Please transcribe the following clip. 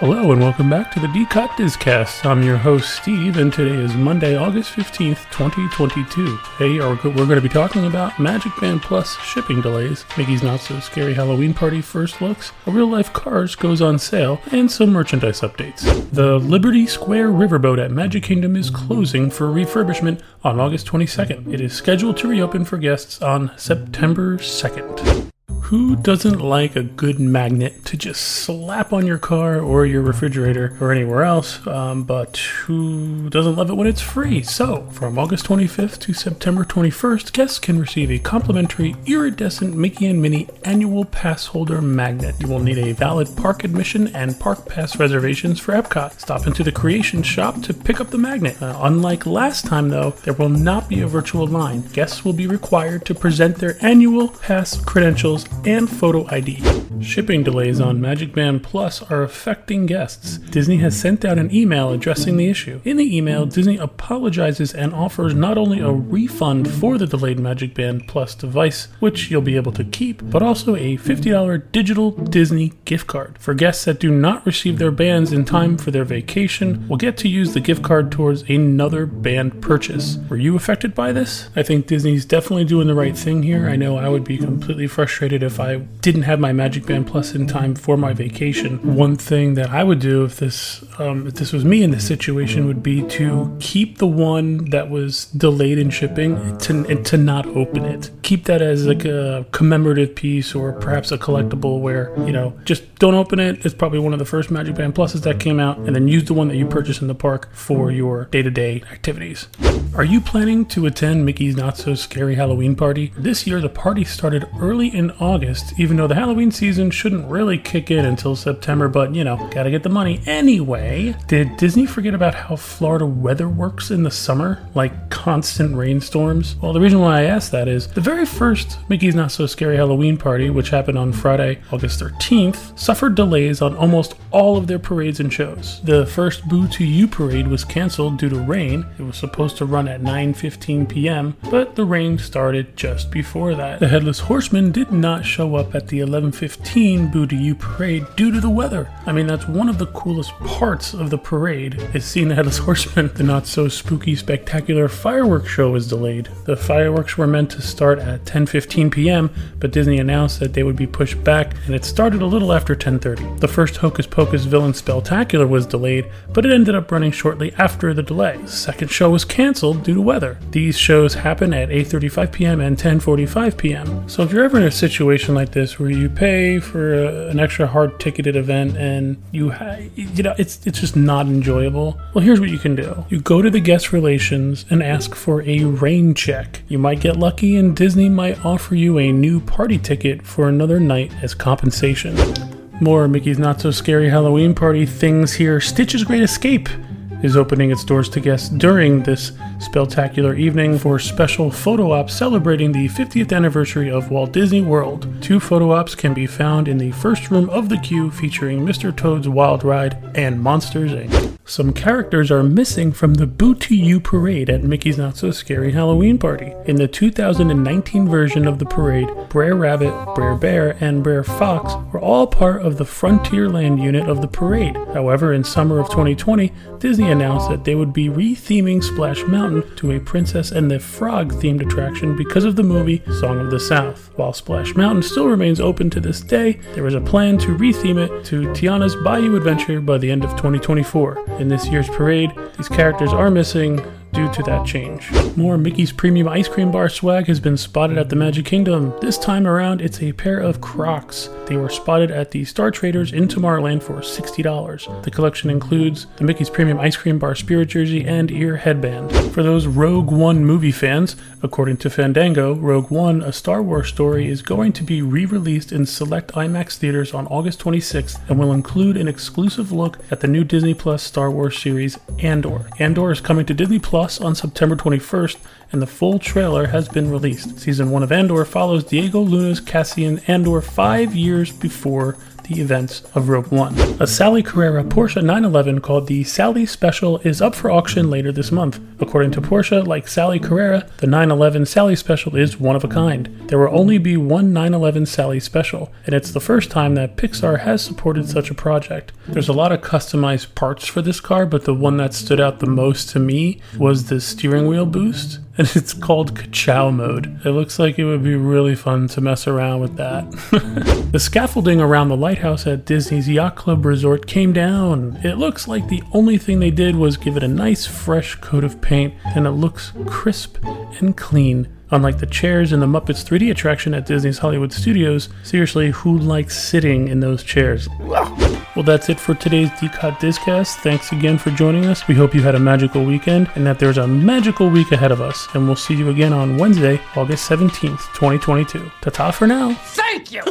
Hello and welcome back to the D-COT disCast. I'm your host Steve, and today is Monday, August 15th, 2022. Hey, we're going to be talking about Magic Band Plus shipping delays, Mickey's Not So Scary Halloween Party first looks, a real-life Cars goes on sale, and some merchandise updates. The Liberty Square Riverboat at Magic Kingdom is closing for refurbishment on August 22nd. It is scheduled to reopen for guests on September 2nd. Who doesn't like a good magnet to just slap on your car or your refrigerator or anywhere else? Um, but who doesn't love it when it's free? So, from August 25th to September 21st, guests can receive a complimentary iridescent Mickey and Minnie annual pass holder magnet. You will need a valid park admission and park pass reservations for Epcot. Stop into the Creation shop to pick up the magnet. Uh, unlike last time, though, there will not be a virtual line. Guests will be required to present their annual pass credentials and photo ID. Shipping delays on Magic Band Plus are affecting guests. Disney has sent out an email addressing the issue. In the email, Disney apologizes and offers not only a refund for the delayed Magic Band Plus device, which you'll be able to keep, but also a $50 digital Disney gift card. For guests that do not receive their bands in time for their vacation, will get to use the gift card towards another band purchase. Were you affected by this? I think Disney's definitely doing the right thing here. I know I would be completely frustrated if I didn't have my Magic Band Plus in time for my vacation. One thing that I would do if this um, if this was me in this situation would be to keep the one that was delayed in shipping to and to not open it. Keep that as like a commemorative piece or perhaps a collectible where you know just don't open it. It's probably one of the first Magic Band Pluses that came out, and then use the one that you purchased in the park for your day to day activities. Are you planning to attend Mickey's Not So Scary Halloween Party? This year, the party started early in August, even though the Halloween season shouldn't really kick in until September, but you know, gotta get the money anyway. Did Disney forget about how Florida weather works in the summer? Like constant rainstorms? Well, the reason why I asked that is the very first Mickey's Not So Scary Halloween Party, which happened on Friday, August 13th, suffered delays on almost all of their parades and shows. The first Boo to You parade was canceled due to rain. It was supposed to run at 9:15 p.m., but the rain started just before that. The Headless Horseman did not show up at the 11:15 Boo to You parade due to the weather. I mean, that's one of the coolest parts of the parade is seeing the Headless Horseman. The not so spooky spectacular fireworks show was delayed. The fireworks were meant to start at 10:15 p.m., but Disney announced that they would be pushed back, and it started a little after 10:30. The first Hocus Pocus Villain Spectacular was delayed, but it ended up running shortly after the delay. The second show was canceled due to weather. These shows happen at 8:35 p.m. and 10:45 p.m. So if you're ever in a situation like this where you pay for a, an extra hard ticketed event and you ha- you know it's it's just not enjoyable, well here's what you can do. You go to the guest relations and ask for a rain check. You might get lucky and Disney might offer you a new party ticket for another night as compensation. More Mickey's Not So Scary Halloween Party things here. Stitch's Great Escape is opening its doors to guests during this spectacular evening for special photo ops celebrating the 50th anniversary of Walt Disney World. Two photo ops can be found in the first room of the queue featuring Mr. Toad's Wild Ride and Monsters Inc. Some characters are missing from the Boo to You parade at Mickey's Not So Scary Halloween Party. In the 2019 version of the parade, Brer Rabbit, Brer Bear, and Brer Fox were all part of the Frontierland unit of the parade. However, in summer of 2020, Disney announced that they would be re-theming Splash Mountain to a Princess and the Frog themed attraction because of the movie Song of the South. While Splash Mountain still remains open to this day, there is a plan to re-theme it to Tiana's Bayou Adventure by the end of 2024. In this year's parade, these characters are missing due to that change. More Mickey's Premium Ice Cream Bar swag has been spotted at the Magic Kingdom. This time around, it's a pair of Crocs. They were spotted at the Star Traders in Tomorrowland for $60. The collection includes the Mickey's Premium Ice Cream Bar spirit jersey and ear headband. For those Rogue One movie fans, according to Fandango, Rogue One, a Star Wars story, is going to be re released in select IMAX theaters on August 26th and will include an exclusive look at the new Disney Plus Star Wars series Andor. Andor is coming to Disney Plus on September 21st, and the full trailer has been released. Season 1 of Andor follows Diego Luna's Cassian Andor five years before the events of Rogue One. A Sally Carrera Porsche 911 called the Sally Special is up for auction later this month. According to Porsche, like Sally Carrera, the 911 Sally Special is one of a kind. There will only be one 911 Sally Special, and it's the first time that Pixar has supported such a project. There's a lot of customized parts for this car, but the one that stood out the most to me was the steering wheel boost and it's called Kachow mode. It looks like it would be really fun to mess around with that. the scaffolding around the lighthouse at Disney's Yacht Club Resort came down. It looks like the only thing they did was give it a nice fresh coat of paint, and it looks crisp and clean. Unlike the chairs in the Muppets 3D attraction at Disney's Hollywood Studios, seriously, who likes sitting in those chairs? Well, that's it for today's DCOT Discast. Thanks again for joining us. We hope you had a magical weekend and that there's a magical week ahead of us. And we'll see you again on Wednesday, August 17th, 2022. Ta ta for now. Thank you!